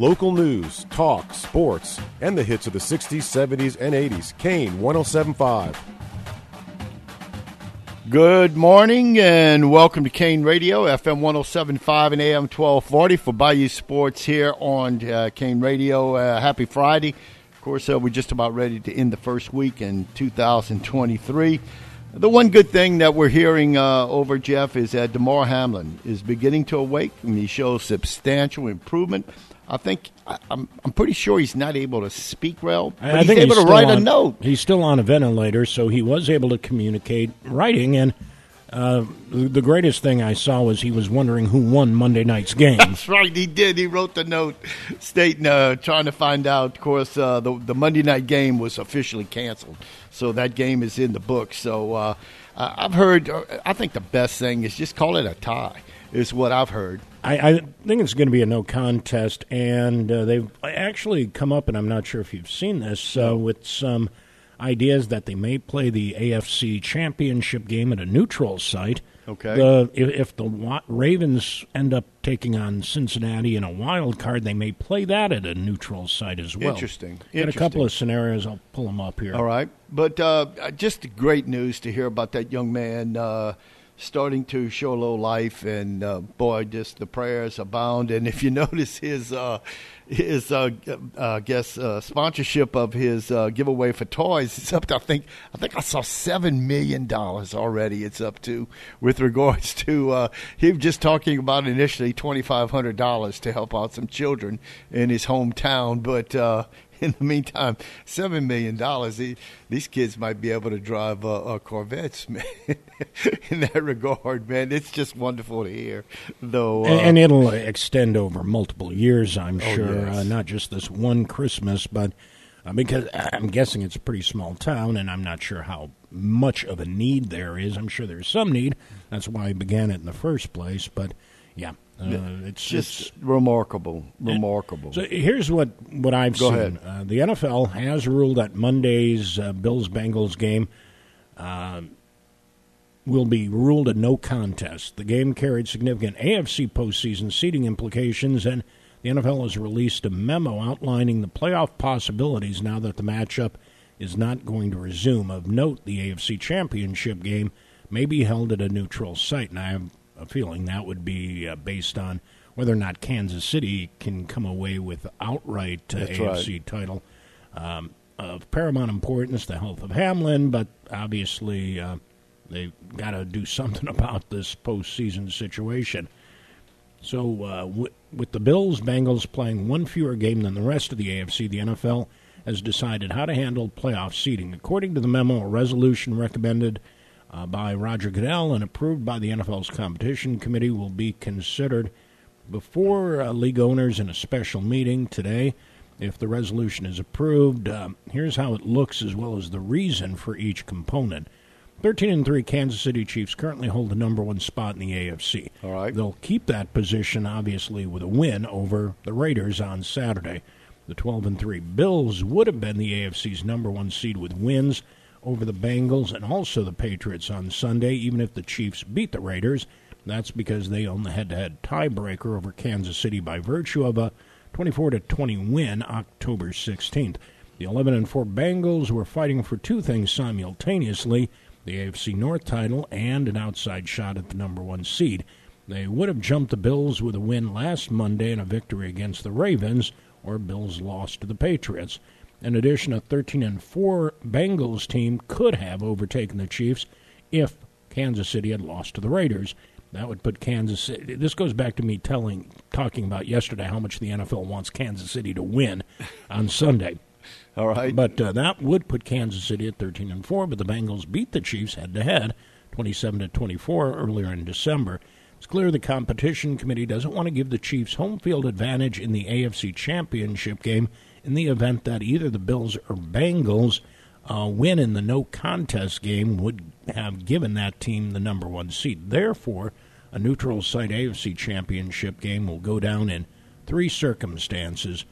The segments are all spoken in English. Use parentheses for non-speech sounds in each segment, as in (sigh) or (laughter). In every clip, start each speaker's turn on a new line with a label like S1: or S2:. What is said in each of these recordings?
S1: Local news, talk, sports, and the hits of the 60s, 70s, and 80s. Kane 1075.
S2: Good morning and welcome to Kane Radio, FM 1075 and AM 1240 for Bayou Sports here on uh, Kane Radio. Uh, happy Friday. Of course, uh, we're just about ready to end the first week in 2023. The one good thing that we're hearing uh, over Jeff is that Damar Hamlin is beginning to awake and he shows substantial improvement I think I, am I'm pretty sure he's not able to speak well. But I he's
S3: think
S2: able
S3: he's
S2: to write
S3: on,
S2: a note.
S3: He's still on a ventilator, so he was able to communicate writing. And uh, the greatest thing I saw was he was wondering who won Monday night's (laughs) game.
S2: That's right, he did. He wrote the note stating, uh, trying to find out. Of course, uh, the the Monday night game was officially canceled, so that game is in the book. So uh, I've heard. Uh, I think the best thing is just call it a tie. Is what I've heard.
S3: I, I think it's going to be a no contest, and uh, they've actually come up, and I'm not sure if you've seen this, uh, with some ideas that they may play the AFC Championship game at a neutral site.
S2: Okay.
S3: The, if, if, the Ravens end up taking on Cincinnati in a wild card, they may play that at a neutral site as well.
S2: Interesting.
S3: Got Interesting. a couple of scenarios. I'll pull them up here.
S2: All right, but uh, just great news to hear about that young man. Uh, starting to show a little life, and uh, boy, just the prayers abound. And if you (laughs) notice his uh, his uh, uh, guess uh, sponsorship of his uh, giveaway for toys, it's up to I think I think I saw seven million dollars already. It's up to with regards (laughs) to uh, he was just talking about initially twenty five hundred dollars to help out some children in his hometown, but uh, (laughs) in the meantime, seven million dollars. These kids might be able to drive uh, Corvettes, (laughs) man. in that regard, man, it's just wonderful to hear. Though,
S3: uh, and, and, it'll extend over multiple years, I'm
S2: oh,
S3: sure.
S2: Yes.
S3: Uh, not just this one Christmas, but uh, because I'm guessing it's a pretty small town, and I'm not sure how much of a need there is. I'm sure there's some need. That's why I began it in the first place. But yeah, uh, it's
S2: just
S3: it's,
S2: remarkable, remarkable.
S3: So here's what what I've
S2: Go
S3: seen. Uh, the NFL has ruled that Monday's uh, Bills Bengals game uh, will be ruled a no contest. The game carried significant AFC postseason seeding implications, and the NFL has released a memo outlining the playoff possibilities now that the matchup is not going to resume. Of note, the AFC Championship game may be held at a neutral site, and I have feeling that would be uh, based on whether or not Kansas City can come away with outright uh, AFC
S2: right.
S3: title. Um, of paramount importance, the health of Hamlin, but obviously uh, they've got to do (laughs) something about this postseason situation. So, uh, w- with the Bills, Bengals playing one fewer game than the rest of the AFC, the NFL has decided how to handle playoff seeding. According to the memo, a resolution recommended uh, by Roger Goodell and approved by the NFL's competition committee will be considered before uh, league owners in a special meeting today. If the resolution is approved, uh, here's how it looks as well as the reason for each component. 13 and 3 Kansas City Chiefs currently hold the number 1 spot in the AFC.
S2: All right.
S3: They'll keep that position obviously with a win over the Raiders on Saturday. The 12 and 3 Bills would have been the AFC's number 1 seed with wins over the Bengals and also the Patriots on Sunday, even if the Chiefs beat the Raiders. That's because they own the head-to-head tiebreaker over Kansas City by virtue of a 24 to 20 win October 16th. The 11 and 4 Bengals were fighting for two things simultaneously: the AFC North title and an outside shot at the number 1 seed. They would have jumped the Bills with a win last Monday and a victory against the Ravens, or Bills lost to the Patriots. In addition, a 13 and 4 Bengals team could have overtaken the Chiefs if Kansas City had lost to the Raiders. That would put Kansas City. This goes back to me telling, talking about yesterday how much the NFL wants Kansas City to win on Sunday.
S2: All right,
S3: but uh, that would put Kansas City at 13 and 4. But the Bengals beat the Chiefs head to head, 27 to 24 earlier in December. It's clear the competition committee doesn't want to give the Chiefs home field advantage in the AFC Championship game in the event that either the Bills or Bengals uh, win in the no contest game would have given that team the number one seed. Therefore, a neutral site AFC championship game will go down in three circumstances.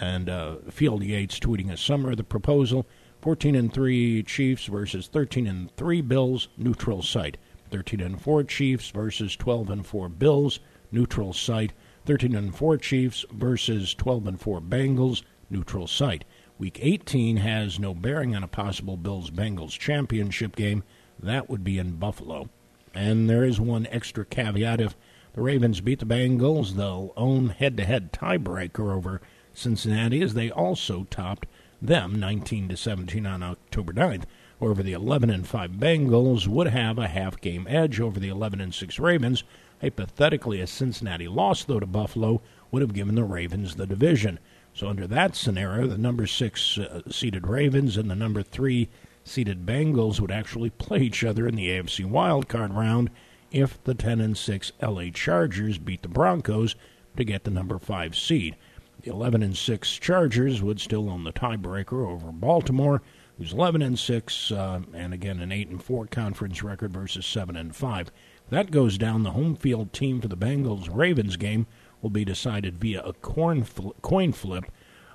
S3: And uh, Field Yates tweeting a summary of the proposal: 14 and 3 Chiefs versus 13 and 3 Bills, neutral site. 13 and 4 Chiefs versus 12 and 4 Bills, neutral site. 13 and 4 Chiefs versus 12 and 4 Bengals, neutral site. Week 18 has no bearing on a possible Bills Bengals championship game. That would be in Buffalo. And there is one extra caveat if the Ravens beat the Bengals, they'll own head to head tiebreaker over Cincinnati as they also topped them 19 to 17 on October 9th. Over the 11 and 5 Bengals would have a half game edge over the 11 and 6 Ravens. Hypothetically, a Cincinnati loss though to Buffalo would have given the Ravens the division. So under that scenario, the number 6 uh, seeded Ravens and the number 3 seeded Bengals would actually play each other in the AFC wildcard round if the 10 and 6 LA Chargers beat the Broncos to get the number 5 seed. The 11 and 6 Chargers would still own the tiebreaker over Baltimore, who's 11 and 6 uh, and again an 8 and 4 conference record versus 7 and 5. that goes down, the home field team for the Bengals Ravens game will be decided via a coin flip.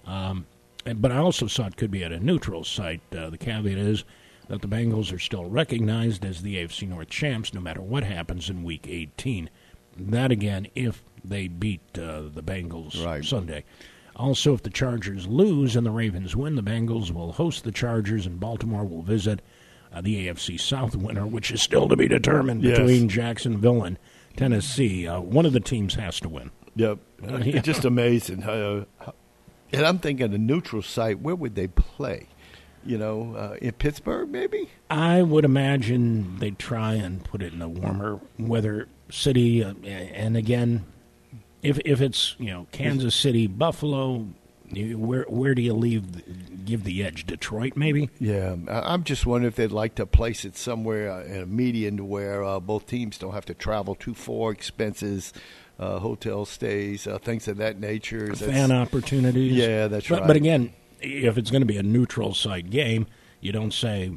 S3: Um, but I also saw it could be at a neutral site. Uh, the caveat is that the Bengals are still recognized as the AFC North champs no matter what happens in Week 18. That again, if they beat uh, the Bengals
S2: right.
S3: Sunday. Also, if the Chargers lose and the Ravens win, the Bengals will host the Chargers, and Baltimore will visit uh, the AFC South winner, which is still to be determined
S2: yes.
S3: between Jacksonville and Tennessee. Uh, one of the teams has to win.
S2: Yep, (laughs) yeah. just amazing. Uh, and I'm thinking a neutral site. Where would they play? you know, uh, in Pittsburgh, maybe?
S3: I would imagine they'd try and put it in a warmer weather city. Uh, and again, if if it's you know Kansas City, Buffalo, where where do you leave give the edge? Detroit, maybe?
S2: Yeah, I'm just wondering if they'd like to place it somewhere uh, in a median where uh, both teams don't have to travel too far, expenses. Uh, hotel stays, uh, things of that nature.
S3: Fan opportunities.
S2: Yeah, that's
S3: but,
S2: right.
S3: But again, if it's going to be a neutral site game, you don't say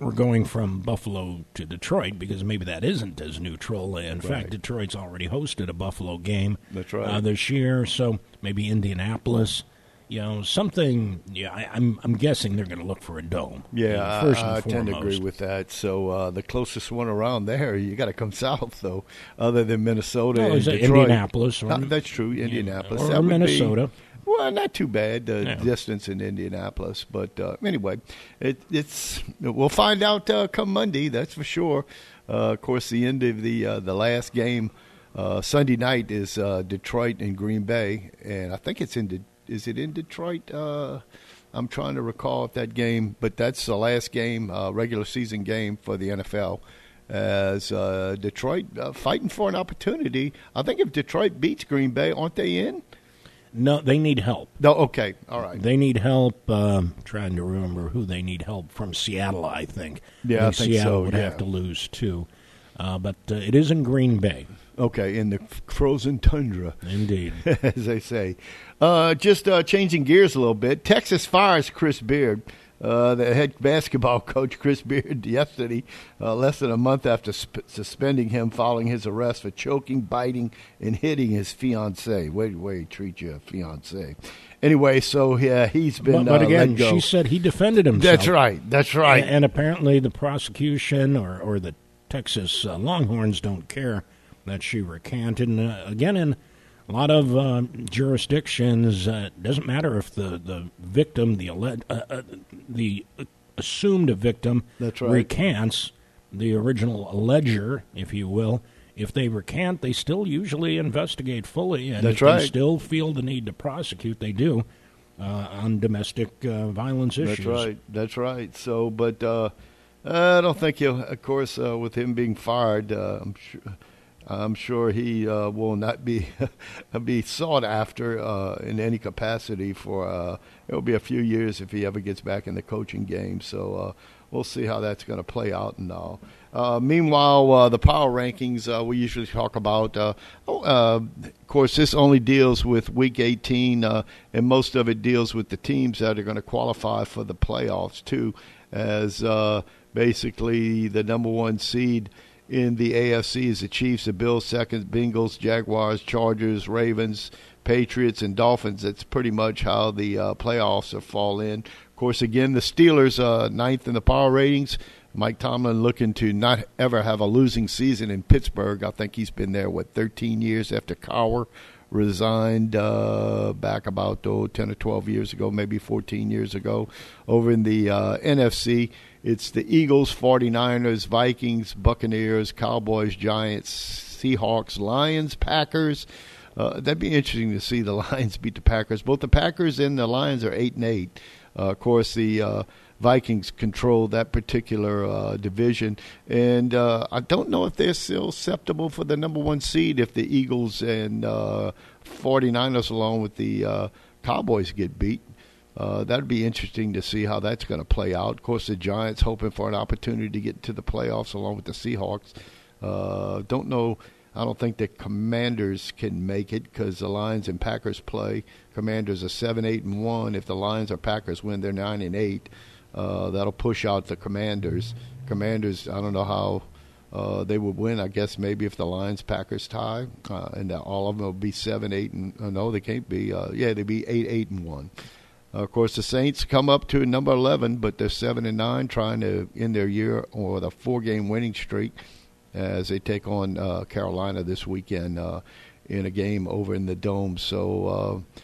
S3: we're going from Buffalo to Detroit because maybe that isn't as neutral. In right. fact, Detroit's already hosted a Buffalo game
S2: That's right.
S3: Uh, this year, so maybe Indianapolis. You know, something. Yeah, I, am I'm, I'm guessing they're going to look for a dome.
S2: Yeah,
S3: first
S2: I,
S3: I
S2: tend to agree with that. So uh, the closest one around there, you got to come (laughs) south though, other than Minnesota
S3: no,
S2: and
S3: Detroit.
S2: Indianapolis.
S3: Or, uh,
S2: that's true, Indianapolis
S3: or Minnesota.
S2: Be, well, not too bad the yeah. distance in Indianapolis, but uh, anyway, it, it's we'll find out uh, come Monday. That's for sure. Uh, of course, the end of the uh, the last game uh, Sunday night is uh, Detroit and Green Bay, and I think it's in De- is it in Detroit? I'm trying to recall if that game, but that's the last game, regular season game for the NFL as uh, Detroit uh, fighting for an opportunity. I think if Detroit beats Green Bay, aren't they in?
S3: No, they need help.
S2: No, okay, all right.
S3: They need help. Um, trying to remember who they need help from. Seattle, I think.
S2: Yeah,
S3: I
S2: think
S3: Seattle
S2: so,
S3: would
S2: yeah.
S3: have to lose too, uh, but uh, it is in Green Bay.
S2: Okay, in the frozen tundra.
S3: Indeed, (laughs)
S2: as they say. Uh, just uh, changing gears a little bit. Texas fires Chris Beard. Uh, the head basketball (laughs) coach Chris Beard (laughs) yesterday, uh, less than a month after sp- suspending him following his arrest for choking, biting, and hitting his fiancee. Way way he treat your fiancee. Anyway, so yeah, he's been.
S3: But, but
S2: uh,
S3: again, she said he defended himself.
S2: That's right. That's right.
S3: And, and apparently, the prosecution or or the Texas uh, Longhorns don't care that she recanted. And uh, again, in a lot of uh, jurisdictions, uh, doesn't matter if the, the victim, the uh, uh, the assumed victim,
S2: That's right.
S3: recants the original alleger, if you will. If they recant, they still usually investigate fully, and
S2: That's
S3: if
S2: right.
S3: they still feel the need to prosecute, they do uh, on domestic uh, violence issues.
S2: That's right. That's right. So, but uh, I don't think he'll. Of course, uh, with him being fired, uh, I'm sure. I'm sure he uh, will not be (laughs) be sought after uh, in any capacity for. Uh, it'll be a few years if he ever gets back in the coaching game. So uh, we'll see how that's going to play out and all. Uh, meanwhile, uh, the power rankings we usually talk about. Oh, of course, this only deals with Week 18, and most of it deals with the teams that are going to qualify for the playoffs too, as basically the number one seed in the AFC is the Chiefs, the Bills, second, Bengals, Jaguars, Chargers, Ravens, Patriots, and Dolphins. That's pretty much how the uh, playoffs fall in. Of course, again, the Steelers, uh, ninth in the power ratings. Mike Tomlin looking to not ever have a losing season in Pittsburgh. I think he's been there, what, 13 years after Cowher resigned uh, back about oh, 10 or 12 years ago, maybe 14 years ago. Over in the uh, NFC, it's the Eagles, 49ers, Vikings, Buccaneers, Cowboys, Giants, Seahawks, Lions, Packers. Uh, that'd be interesting to see the (laughs) Lions beat the Packers. Both the Packers and the Lions are eight and eight. Uh, of course, the uh, Vikings control that particular uh, division, and uh, I don't know if they're still acceptable for the number one seed if the Eagles and uh, 49ers, along with the uh, Cowboys, get beat. Uh, that'd be interesting to see how that's going to play out. Of course, the Giants hoping for an opportunity to get to the playoffs along with the Seahawks. Uh, don't know. I don't think the Commanders can make it because the Lions and Packers play. Commanders are seven, eight, and one. If the Lions or Packers win, they're nine and eight. Uh, that'll push out the Commanders. Commanders, I don't know how uh, they would win. I guess maybe if the Lions Packers tie, uh, and all of them will be seven, eight, and uh, no, they can't be. Uh, yeah, they'd be eight, eight, and one. Of course, the Saints come up to number eleven, but they're seven and nine, trying to end their year with a four-game winning streak as they take on uh, Carolina this weekend uh, in a game over in the Dome. So uh,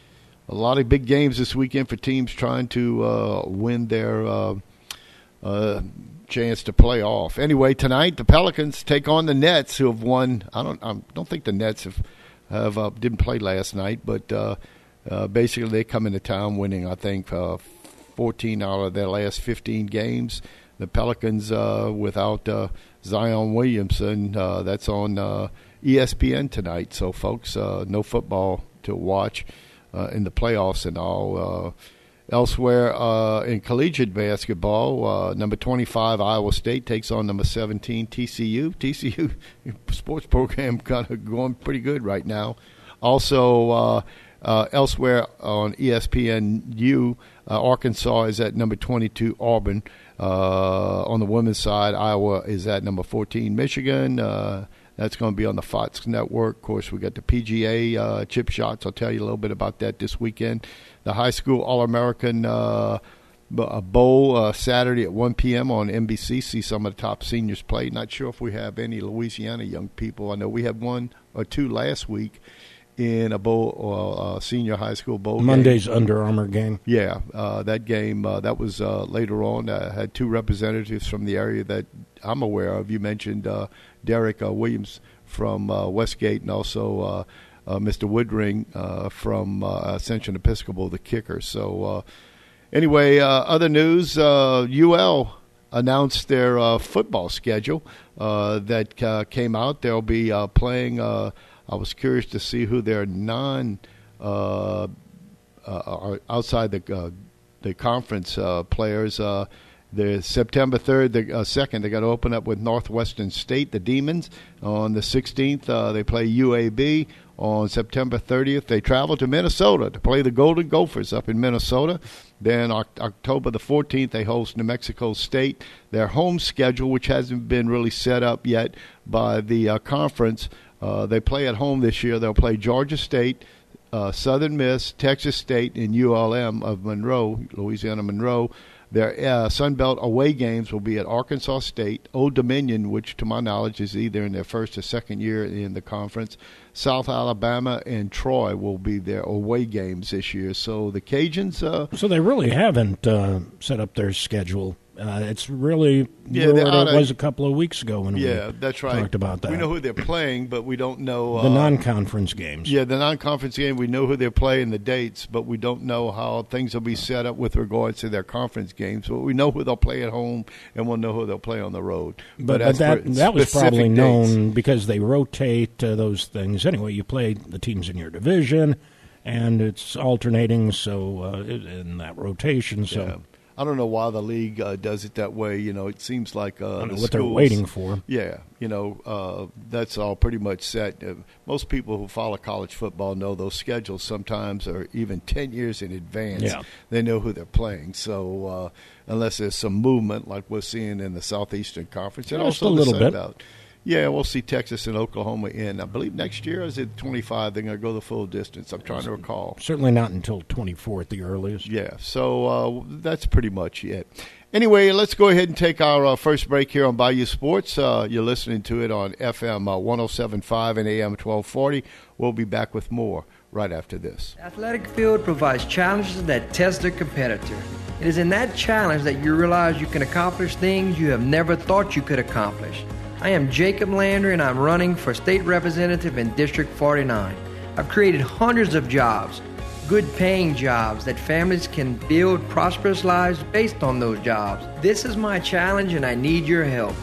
S2: a lot of big games this weekend for teams trying to uh, win their uh, uh, chance to play off. Anyway, tonight the Pelicans take on the Nets, who have won. I don't. I don't think the Nets have have didn't play last night, but uh, basically they come into town winning. I think uh, 14 out of their last 15 games. The Pelicans uh, without uh, Zion Williamson. Uh, that's on ESPN tonight. So, folks, no football to watch in the playoffs and all. Elsewhere uh, in collegiate basketball, uh, number 25 Iowa State takes on number 17 TCU. (laughs) TCU sports program kind of going pretty good right now. Also, uh, uh, elsewhere on ESPNU, uh, Arkansas is at number 22 Auburn. Uh, on the women's side, Iowa is at number 14 Michigan. Uh, that's going to be on the Fox network. Of course, we got the PGA uh, chip shots. I'll tell you a little bit about that this weekend. The high school All American uh, bowl uh, Saturday at 1 p.m. on NBC. See some of the top seniors play. Not sure if we have any Louisiana young people. I know we had one or two last week in a bowl, uh, uh, senior high school bowl.
S3: Monday's
S2: game.
S3: Under Armour game.
S2: Yeah, uh, that game uh, that was uh, later on. I had two representatives from the area that I'm aware of. You mentioned uh, Derek Williams from Westgate, and also Mr. Woodring from Ascension Episcopal, the kicker. So, anyway, other news: UL announced their football schedule that came out. They'll be playing. I was curious to see who their non uh, uh, outside the uh, the conference uh, players. Uh, the September third, the uh, second, they got to open up with Northwestern State, the Demons. On the sixteenth, they play UAB. On September thirtieth, they travel to Minnesota to play the Golden Gophers up in Minnesota. Then October the 14th, they host New Mexico State. Their home schedule, which hasn't been really set up yet by the uh, conference, uh, they play at home this year. They'll play Georgia State, uh, Southern Miss, Texas State, and ULM of Monroe, Louisiana Monroe. Their uh, Sun Belt away games will be at Arkansas State, Old Dominion, which to my knowledge is either in their first or second year in the conference. South Alabama and Troy will be their away games this year. So the Cajuns. Uh,
S3: so they really haven't uh, set up their schedule uh, it's really yeah, where it was a couple of weeks ago when
S2: yeah,
S3: we
S2: that's right.
S3: talked about that.
S2: We know who they're playing, but we don't know
S3: the uh, non-conference games.
S2: Yeah, the non-conference game. We know who they're playing, the dates, but we don't know how things will be set up with regards to their conference games. But we know who they'll play at home, and we'll know who they'll play on the road.
S3: But, but that that was probably dates. known because they rotate uh, those things. Anyway, you play the teams in your division and it's alternating so uh, in that rotation so yeah.
S2: I don't know why the league uh, does it that way. You know, it seems like uh,
S3: the
S2: what schools,
S3: they're waiting for.
S2: Yeah, you know, uh, that's all pretty much set. Uh, most people who follow college football know those schedules sometimes are even ten years in advance.
S3: Yeah.
S2: they know who they're playing. So uh, unless there's some movement like we're seeing in the Southeastern Conference, and
S3: Just
S2: also
S3: a little bit.
S2: Out, yeah, we'll see Texas and Oklahoma in. I believe next year is it 25. They're going to go the full distance. I'm trying to recall.
S3: Certainly not until 24 at the earliest.
S2: Yeah, so uh, that's pretty much it. Anyway, let's go ahead and take our uh, first break here on Bayou Sports. Uh, you're listening to it on FM uh, 107.5 and AM 1240. We'll be back with more right after this.
S4: Athletic field provides challenges that test the competitor. It is in that challenge that you realize you can accomplish things you have never thought you could accomplish. I am Jacob Landry and I'm running for state representative in District 49. I've created hundreds of jobs, good paying jobs that families can build prosperous lives based on those jobs. This is my challenge and I need your help.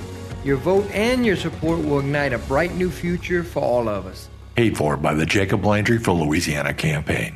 S4: Your vote and your support will ignite a bright new future for all of us.
S5: Paid for by the Jacob Landry for Louisiana campaign.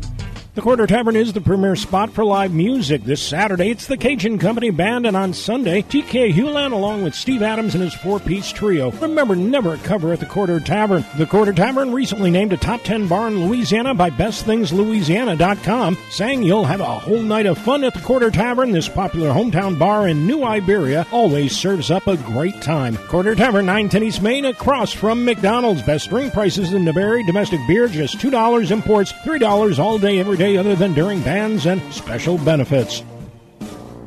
S3: The Quarter Tavern is the premier spot for live music. This Saturday, it's the Cajun Company Band, and on Sunday, TK Hulin along with Steve Adams and his four piece trio. Remember, never cover at the Quarter Tavern. The Quarter Tavern, recently named a top 10 bar in Louisiana by BestThingsLouisiana.com, saying you'll have a whole night of fun at the Quarter Tavern. This popular hometown bar in New Iberia always serves up a great time. Quarter Tavern, 910 East Main, across from McDonald's. Best drink prices in the Barry. Domestic beer, just $2. Imports, $3 all day, every day other than during bans and special benefits.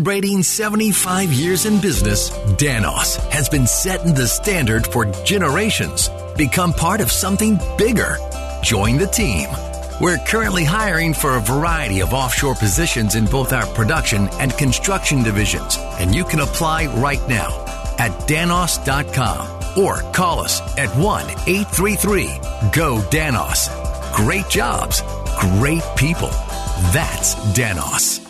S6: Celebrating 75 years in business, Danos has been setting the standard for generations. Become part of something bigger. Join the team. We're currently hiring for a variety of offshore positions in both our production and construction divisions, and you can apply right now at danos.com or call us at 1 833 GO DANOS. Great jobs, great people. That's Danos.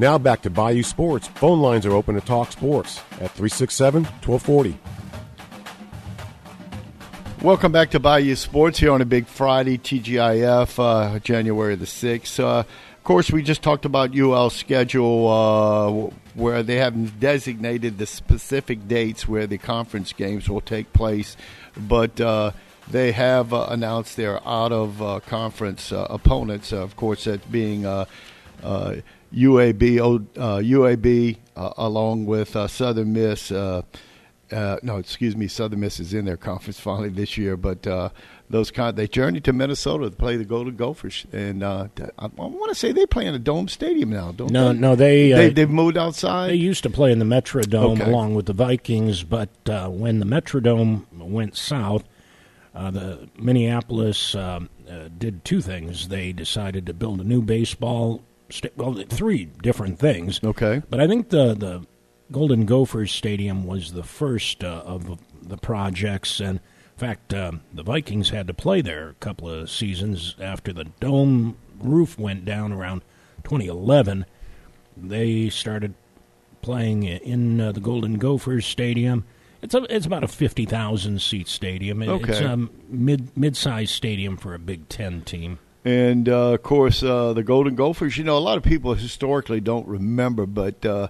S1: Now back to Bayou Sports. Phone lines are open to talk sports at 367 1240.
S2: Welcome back to Bayou Sports here on a big Friday, TGIF, uh, January the 6th. Uh, of course, we just talked about UL schedule uh, where they haven't designated the specific dates where the conference games will take place, but uh, they have uh, announced their out of uh, conference opponents, of course, that being UAB, UAB along with Southern Miss. Uh, no, excuse me, Southern Miss is in their conference (laughs) finally this year, but uh, those kind they journeyed to Minnesota to play the Golden Gophers, and uh, I, I want to say they play in a dome stadium now, don't
S3: no,
S2: they?
S3: No, they,
S2: they they've moved outside.
S3: They used to play in the Metrodome
S2: Okay.
S3: along with the Vikings, but uh, when the Metrodome went south, uh, the Minneapolis um, uh, did two things. They decided to build a new baseball. Sta- well, three different things.
S2: Okay.
S3: But I think the the Golden Gophers Stadium was the first uh, of the projects, and in fact, um, the Vikings had to play there a couple of seasons after the dome roof went down around 2011. They started playing in uh, the Golden Gophers Stadium. It's a, it's about a fifty thousand seat stadium. It- It's a mid mid sized stadium for a Big Ten team.
S2: And uh, of course, uh, the Golden Gophers. You know, a lot of people historically don't remember, but uh,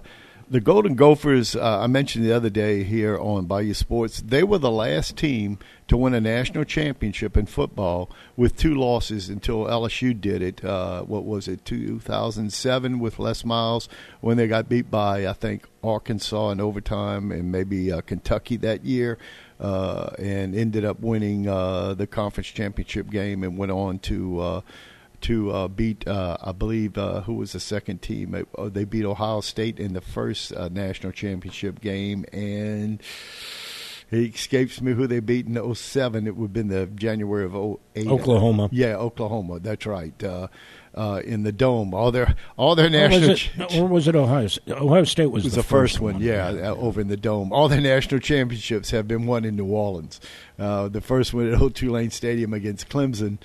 S2: the Golden Gophers. Uh, I mentioned the other day here on Bayou Sports. They were the last team to win a national championship in football with two losses until LSU did it. Uh, what was it, 2007 with Les Miles when they got beat by I think Arkansas in overtime and maybe uh, Kentucky that year uh, and ended up winning uh, the conference championship game and went on to uh, to uh, beat, uh, I believe, uh, who was the second team? Uh, they beat Ohio State in the first uh, national championship game, and he escapes me who they beat in 07. It would have been the January of 08.
S3: Oklahoma.
S2: Yeah, Oklahoma. That's right. Uh, in the dome, all their all their national.
S3: Or was it, or was it Ohio? Ohio State was,
S2: was
S3: the,
S2: the first,
S3: one.
S2: one. Yeah, uh, over in the dome. All their national championships have been won in New Orleans. Uh, the first one at Old Tulane Stadium against Clemson,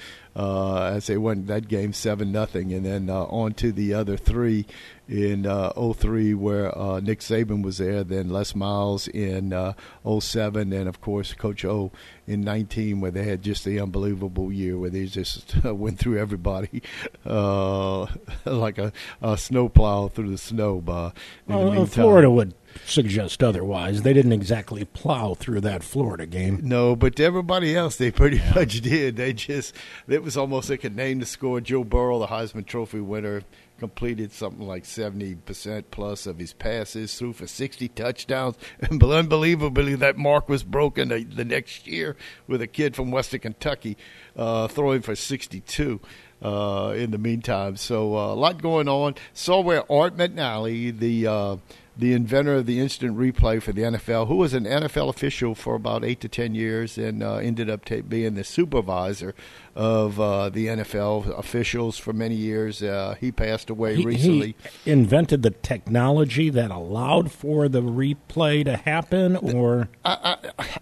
S2: as they won that game seven nothing, and then uh, on to the other three in uh, 03 where uh, Nick Saban was there, then Les Miles in uh, 07, and of course Coach O in 19 where they had just the unbelievable year where they just (laughs) went through everybody (laughs) uh, (laughs) like a, a snowplow through the snow. Uh,
S3: well, Florida would suggest otherwise. They didn't exactly plow through that Florida game.
S2: No, but to everybody else, they pretty (laughs) much did. They just, it was almost like a name to score. Joe Burrow, the Heisman Trophy winner, completed something like 70% plus of his passes, threw for 60 touchdowns. And unbelievably, that mark was broken the, the next year with a kid from Western Kentucky uh, throwing for 62. Uh, in the meantime, so uh, a lot going on. Saw where Art McNally, the uh, the inventor of the instant replay for the NFL, who was an NFL official for about eight to ten years and uh, ended up t- being the supervisor of uh, the NFL officials for many years. Uh, he passed away
S3: he,
S2: recently.
S3: He invented the technology that allowed for the replay to happen, or
S2: I,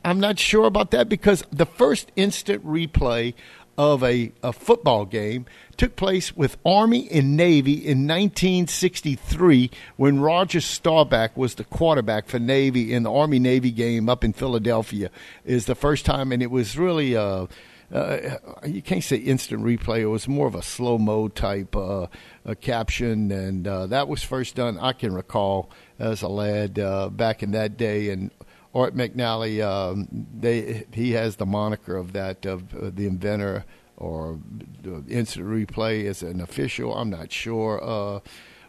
S2: I'm not sure about that because the first instant replay of a, a football game took place with Army and Navy in 1963 when Roger Staubach was the quarterback for Navy in the Army Navy game up in Philadelphia. Is the first time, and it was really uh, uh, you can't say instant replay. It was more of a slow mo type uh, caption, and uh, that was first done. I can recall as a lad uh, back in that day, and Art McNally, um, they he has the moniker of that of uh, the inventor or instant replay as an official. I'm not sure uh,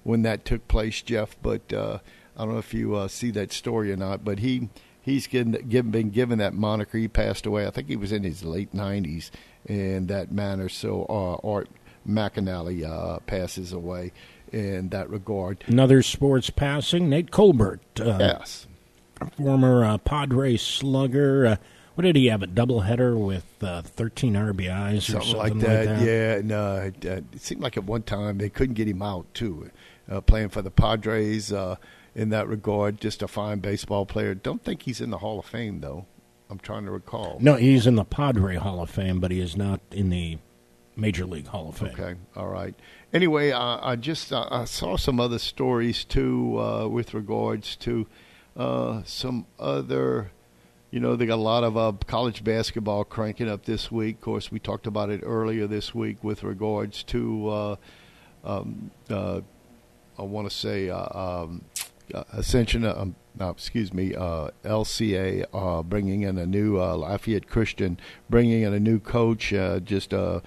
S2: when that took place, Jeff, but uh, I don't know if you uh, see that story or not. But he he's getting, given, been given that moniker. He passed away. I think he was in his late 90s in that manner. So uh, Art McNally uh, passes away in that regard.
S3: Another sports passing, Nate Colbert. Uh,
S2: yes.
S3: Former uh, Padre slugger. Uh, what did he have? A doubleheader with uh, 13 RBIs
S2: something
S3: or something
S2: like that. Like that. Yeah, and uh, it seemed like at one time they couldn't get him out too, uh, playing for the Padres. Uh, in that regard, just a fine baseball player. Don't think he's in the Hall of Fame though. I'm trying to recall.
S3: No, he's in the Padre Hall of Fame, but he is not in the Major League Hall of Fame.
S2: Okay, all right. Anyway, I, I just I saw some other stories too uh, with regards to uh, some other you know, they got a lot of uh, college basketball cranking up this week. Of course, we talked about it earlier this week with regards to, uh, um, uh, I want to say, uh, um, uh, Ascension, um, excuse me, LCA bringing in a new Lafayette Christian, bringing in a new coach, just uh,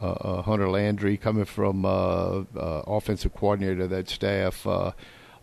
S2: Hunter Landry coming from offensive coordinator of that staff.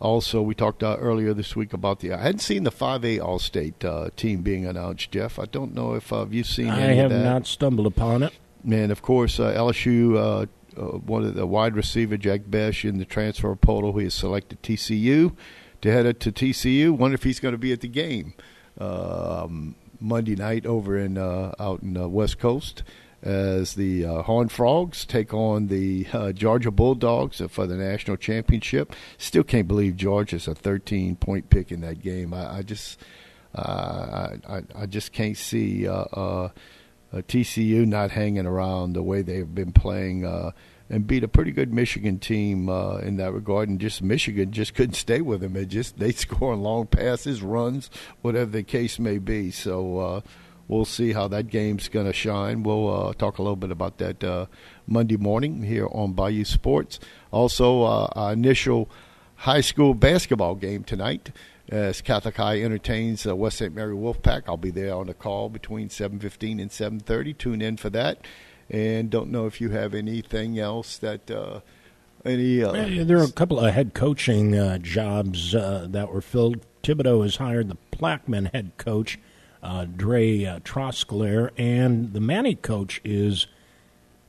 S2: Also, we talked uh, earlier this week about the. I hadn't seen the 5A All State uh, team being announced, Jeff. I don't know if uh, you've seen.
S3: I have not stumbled upon it.
S2: And of course, uh, LSU, uh, uh, one of the wide receiver Jack Bech in the transfer portal, he has selected TCU to head to TCU. Wonder if he's going to be at the game um, Monday night over in out in the West Coast as the uh, Horned Frogs take on the uh, Georgia Bulldogs for the national championship. Still can't believe Georgia's a 13 point pick in that game. I, I just, uh, I, I just can't see uh, uh, TCU not hanging around the way they've been playing. Uh, and beat a pretty good Michigan team in that regard, and just Michigan just couldn't stay with them. It just they (laughs) score long passes, runs, whatever the case may be. So we'll see how that game's going to shine. We'll uh, talk a little bit about that uh, Monday morning here on Bayou Sports. Also, uh, our initial high school basketball game tonight as Catholic High entertains uh, West St. Mary Wolfpack. I'll be there on the call between 7.15 and 7.30. Tune in for that. And don't know if you have anything else that uh, any. Uh,
S3: there are a couple of head coaching uh, jobs that were filled. Thibodaux has hired the Plaquemine head coach uh, Dre uh, Troskler, and the Manny coach is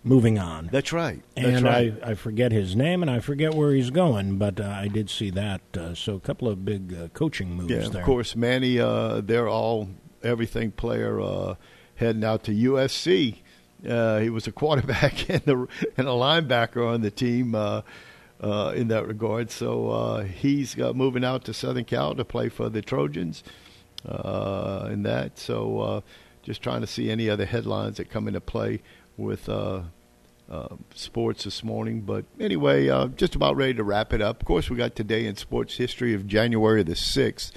S3: moving on.
S2: That's right. That's
S3: and
S2: right.
S3: I, I forget his name and I forget where he's going, but uh, I did see that. Uh, so a couple of big uh, coaching moves
S2: yeah,
S3: there.
S2: of course, Manny. Uh, they're all everything player uh, heading out to USC. Uh, he was a quarterback (laughs) and, the, and a linebacker on the team uh, uh, in that regard. So uh, he's uh, moving out to Southern Cal to play for the Trojans uh, in that. So uh, just trying to see any other headlines that come into play with uh, uh, sports this morning. But anyway, uh, just about ready to wrap it up. Of course, we got today in sports history of January the 6th.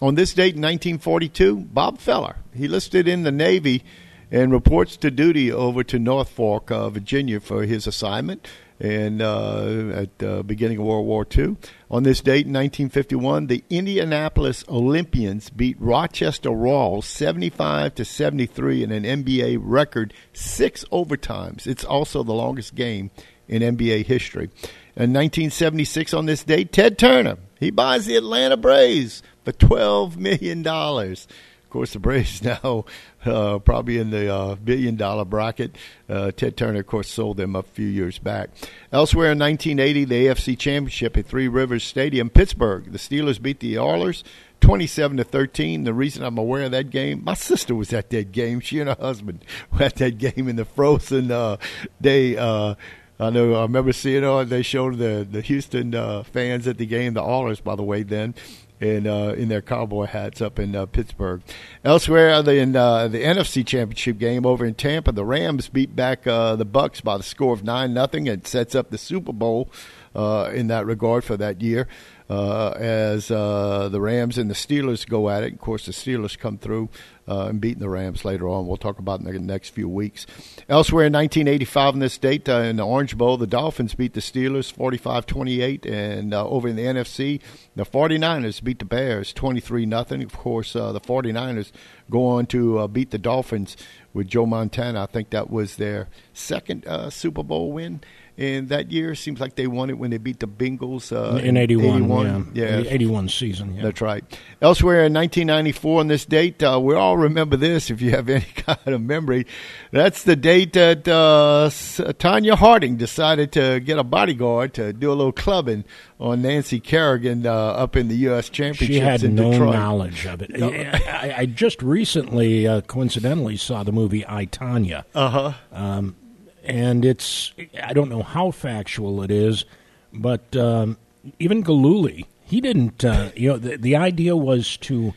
S2: On this date in 1942, Bob Feller, he listed in the Navy and reports to duty over to Norfolk, uh, Virginia for his assignment and uh, at the beginning of World War II. On this date in 1951, the Indianapolis Olympians beat Rochester Royals 75 to 73 in an NBA record six overtimes. It's also the longest game in NBA history. In 1976, on this date, Ted Turner he buys the Atlanta Braves for 12 million dollars. Course, the Braves (laughs) now uh, probably in the uh, billion dollar bracket. Uh, Ted Turner, of course, sold them a few years back. Elsewhere in 1980, the AFC Championship at Three Rivers Stadium, Pittsburgh. The Steelers beat the Oilers 27 to 13. The reason I'm aware of that game, my sister was at that game. She and her husband (laughs) were at that game in the frozen uh, day. Uh, I know. I remember seeing on. They showed the the Houston uh, fans at the game, the Oilers, by the way, then, and uh, in their cowboy hats up in uh, Pittsburgh. Elsewhere, in uh, the NFC Championship game over in Tampa, the Rams beat back uh, the Bucs by the score of nine nothing, and sets up the Super Bowl in that regard for that year. Uh, as uh, the Rams and the Steelers go at it. Of course, the Steelers come through uh, and beating the Rams later on. We'll talk about in the next few weeks. Elsewhere in 1985, in this date, uh, in the Orange Bowl, the Dolphins beat the Steelers 45 28. And uh, over in the NFC, the 49ers beat the Bears 23 nothing. Of course, uh, the 49ers go on to beat the Dolphins with Joe Montana. I think that was their second Super Bowl win and that year seems like they won it when they beat the Bengals uh,
S3: in, 81,
S2: 81.
S3: Yeah. yeah. 81 season. Yeah.
S2: That's right. Elsewhere in 1994 on this date, uh, we all remember this if you have any (laughs) kind of memory. That's the date that uh, Tonya Harding decided to get a bodyguard to do a little clubbing on Nancy Kerrigan uh, up in the U.S. Championship.
S3: She had no
S2: Detroit.
S3: knowledge of it. I, I, just recently, uh, coincidentally, saw the movie I Tonya.
S2: Uh huh.
S3: Um, and it's I don't know how factual it is, but um, even Gillooly, he didn't. Uh, you know, the, the idea was to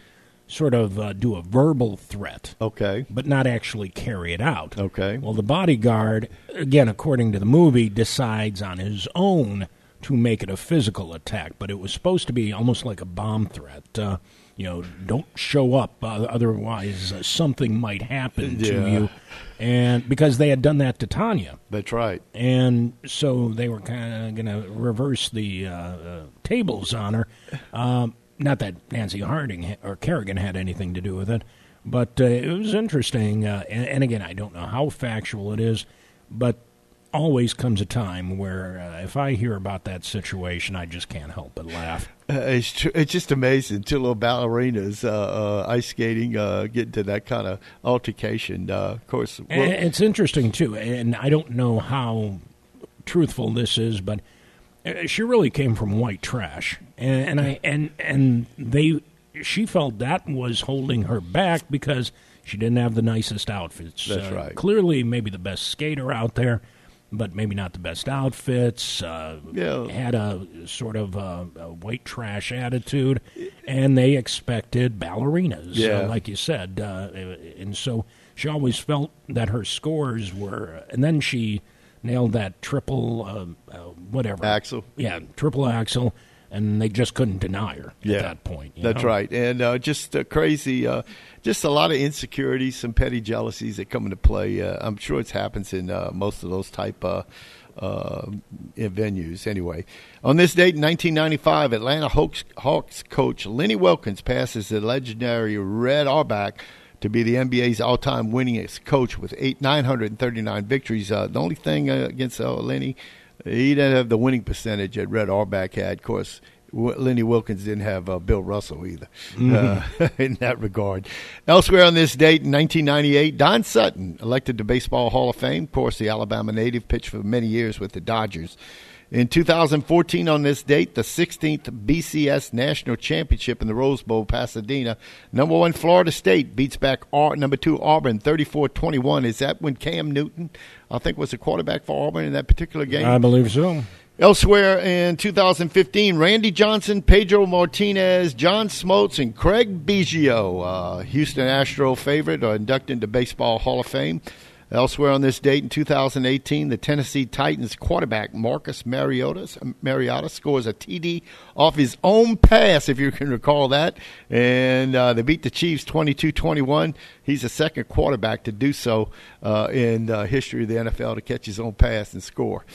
S3: sort of uh, do a verbal threat,
S2: okay,
S3: but not actually carry it out.
S2: Okay.
S3: Well, the bodyguard, again, according to the movie, decides on his own to make it a physical attack, but it was supposed to be almost like a bomb threat. Uh, you know, don't show up, uh, otherwise uh, something might happen
S2: yeah.
S3: to you. And because they had done that to Tonya.
S2: that's right.
S3: And so they were kind of going to reverse the uh, uh, tables on her. Um, not that Nancy Harding or Kerrigan had anything to do with it, but uh, it was interesting. Uh, and, and again, I don't know how factual it is, but always comes a time where uh, if I hear about that situation, I just can't help but laugh.
S2: Uh, it's tr- it's just amazing. Two little ballerinas uh, uh, ice skating, uh, getting to that kind of altercation. Uh, of course,
S3: it's interesting too, and I don't know how truthful this is, but she really came from white trash, and, and I and and they she felt that was holding her back because she didn't have the nicest outfits.
S2: That's right.
S3: Clearly, maybe the best skater out there but maybe not the best outfits. Uh,
S2: yeah.
S3: Had a sort of a, a, white trash attitude, and they expected ballerinas,
S2: yeah.
S3: uh, like you said. Uh, and so she always felt that her scores were, and then she nailed that triple, uh, whatever.
S2: Axel.
S3: Yeah, triple axel. And they just couldn't deny her
S2: yeah.
S3: at that point.
S2: That's
S3: know?
S2: right, and uh, just crazy just a lot of insecurities, some petty jealousies that come into play. Uh, I'm sure it happens in uh, most of those type uh, venues. Anyway, on this date in 1995, Atlanta Hawks, Hawks coach Lenny Wilkens passes the legendary Red Auerbach to be the NBA's all-time winningest coach with eight 939 victories. Uh, the only thing uh, against uh, Lenny, he didn't have the winning percentage that Red Auerbach had. Of course, Lenny Wilkens didn't have uh, Bill Russell either mm-hmm. uh, (laughs) in that regard. Elsewhere on this date in 1998, Don Sutton elected to Baseball Hall of Fame. Of course, the Alabama native pitched for many years with the Dodgers. In 2014, on this date, the 16th BCS National Championship in the Rose Bowl, Pasadena. Number one, Florida State beats back R- number two, Auburn, 34 21. Is that when Cam Newton, I think, was the quarterback for Auburn in that particular game?
S3: I believe so.
S2: Elsewhere in 2015, Randy Johnson, Pedro Martinez, John Smoltz, and Craig Biggio, uh, Houston Astro favorite, are inducted into Baseball Hall of Fame. Elsewhere on this date in 2018, the Tennessee Titans quarterback Marcus Mariota, Mariota scores a TD off his own pass, if you can recall that. And uh, they beat the Chiefs 22 21. He's the second quarterback to do so uh, in the history of the NFL to catch his own pass and score.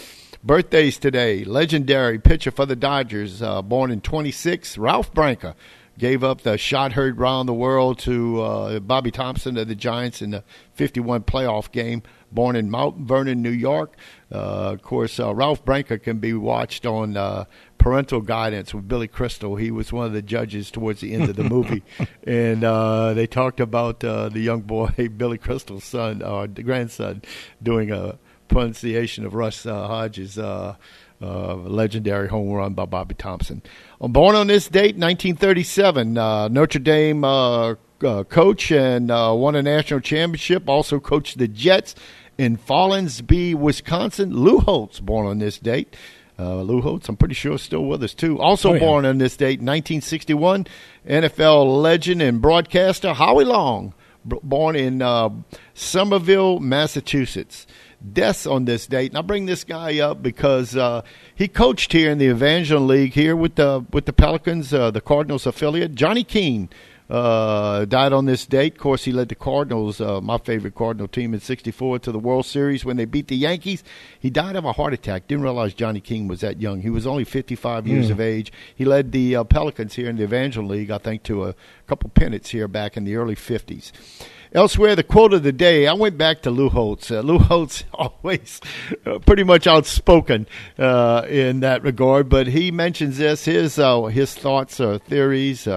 S2: Birthdays today. Legendary pitcher for the Dodgers, uh, born in 26, Ralph Branca. Gave up the shot heard round the world to uh, Bobby Thomson of the Giants in the 51 playoff game. Born in Mount Vernon, New York. Uh, of course, uh, Ralph Branca can be watched on uh, Parental Guidance with Billy Crystal. He was one of the judges towards the end of the (laughs) movie, and uh, they talked about uh, the young boy (laughs) Billy Crystal's son, or grandson, doing a pronunciation of Russ uh, Hodges' uh, uh, legendary home run by Bobby Thomson. I'm born on this date, 1937. Uh, Notre Dame uh, uh, coach and won a national championship. Also coached the Jets in Follansbee, Wisconsin. Lou Holtz, born on this date. Lou Holtz, I'm pretty sure, still with us too. Also oh, yeah. born on this date, 1961. NFL legend and broadcaster Howie Long, born in Somerville, Massachusetts deaths on this date. And I bring this guy up because uh, he coached here in the Evangeline League here with the with the Pelicans, uh, the Cardinals affiliate. Johnny Keane uh, died on this date. Of course, he led the Cardinals, uh, my favorite Cardinal team in '64, to the World Series when they beat the Yankees. He died of a heart attack. Didn't realize Johnny Keane was that young. He was only 55 years mm. of age. He led the uh, Pelicans here in the Evangeline League, I think, to a couple pennants here back in the early '50s. Elsewhere, the quote of the day, I went back to Lou Holtz. Uh, Lou Holtz (laughs) always uh, pretty much outspoken uh, in that regard, but he mentions this, his, uh, his thoughts or theories.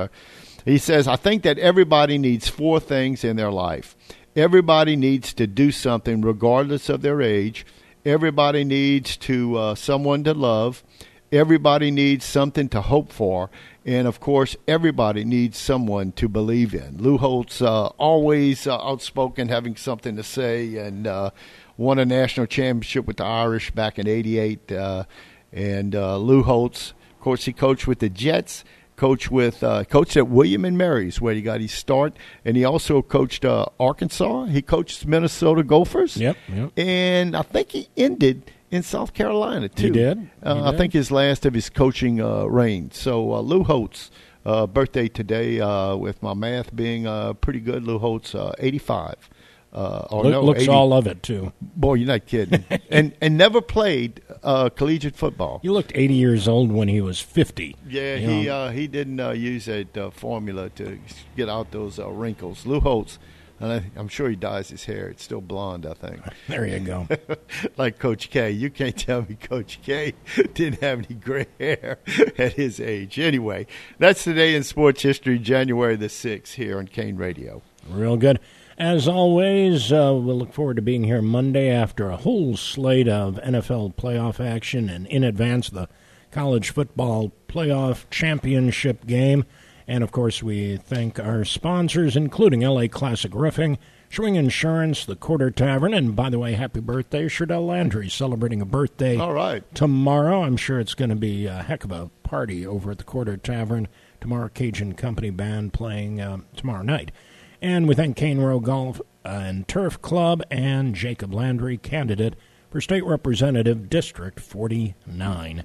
S2: He says, I think that everybody needs four things in their life. Everybody needs to do something regardless of their age. Everybody needs to uh, someone to love. Everybody needs something to hope for. And of course, everybody needs someone to believe in. Lou Holtz, uh, always uh, outspoken, having something to say, and uh, won a national championship with the Irish back in '88. Uh, and uh, Lou Holtz, of course, he coached with the Jets. Coached with uh, coached at William and Mary's where he got his start, and he also coached Arkansas. He coached Minnesota Gophers.
S3: Yep, yep.
S2: And I think he ended in South Carolina too.
S3: He did. He
S2: uh,
S3: did.
S2: I think his last of his coaching uh, reign. So uh, Lou Holtz, uh, birthday today, uh, with my math being uh, pretty good. Lou Holtz, eighty-five.
S3: or Look, no, looks 80. all of it too.
S2: Boy, you're not kidding. (laughs) and and never played Uh, collegiate football.
S3: You looked 80 years old when he was 50.
S2: Yeah, he uh, he didn't uh, use that formula to get out those wrinkles. Lou Holtz and I, am sure he dyes his hair. It's still blonde, I think. (laughs)
S3: There you go. (laughs)
S2: like Coach K. You can't tell me Coach K (laughs) didn't have any gray hair at his age. Anyway, that's today in sports history, January the 6th, here on Kane Radio.
S3: Real good. As always, uh, we'll look forward to being here Monday after a whole slate of NFL playoff action and in advance the college football playoff championship game. And of course, we thank our sponsors, including LA Classic Roofing, Schwing Insurance, the Quarter Tavern, and by the way, happy birthday, Sherdell Landry, celebrating a birthday
S2: All right.
S3: tomorrow. I'm sure it's going to be a heck of a party over at the Quarter Tavern tomorrow. Cajun Company Band playing uh, tomorrow night. And we thank Cane Row Golf and Turf Club and Jacob Landry, candidate for State Representative District 49.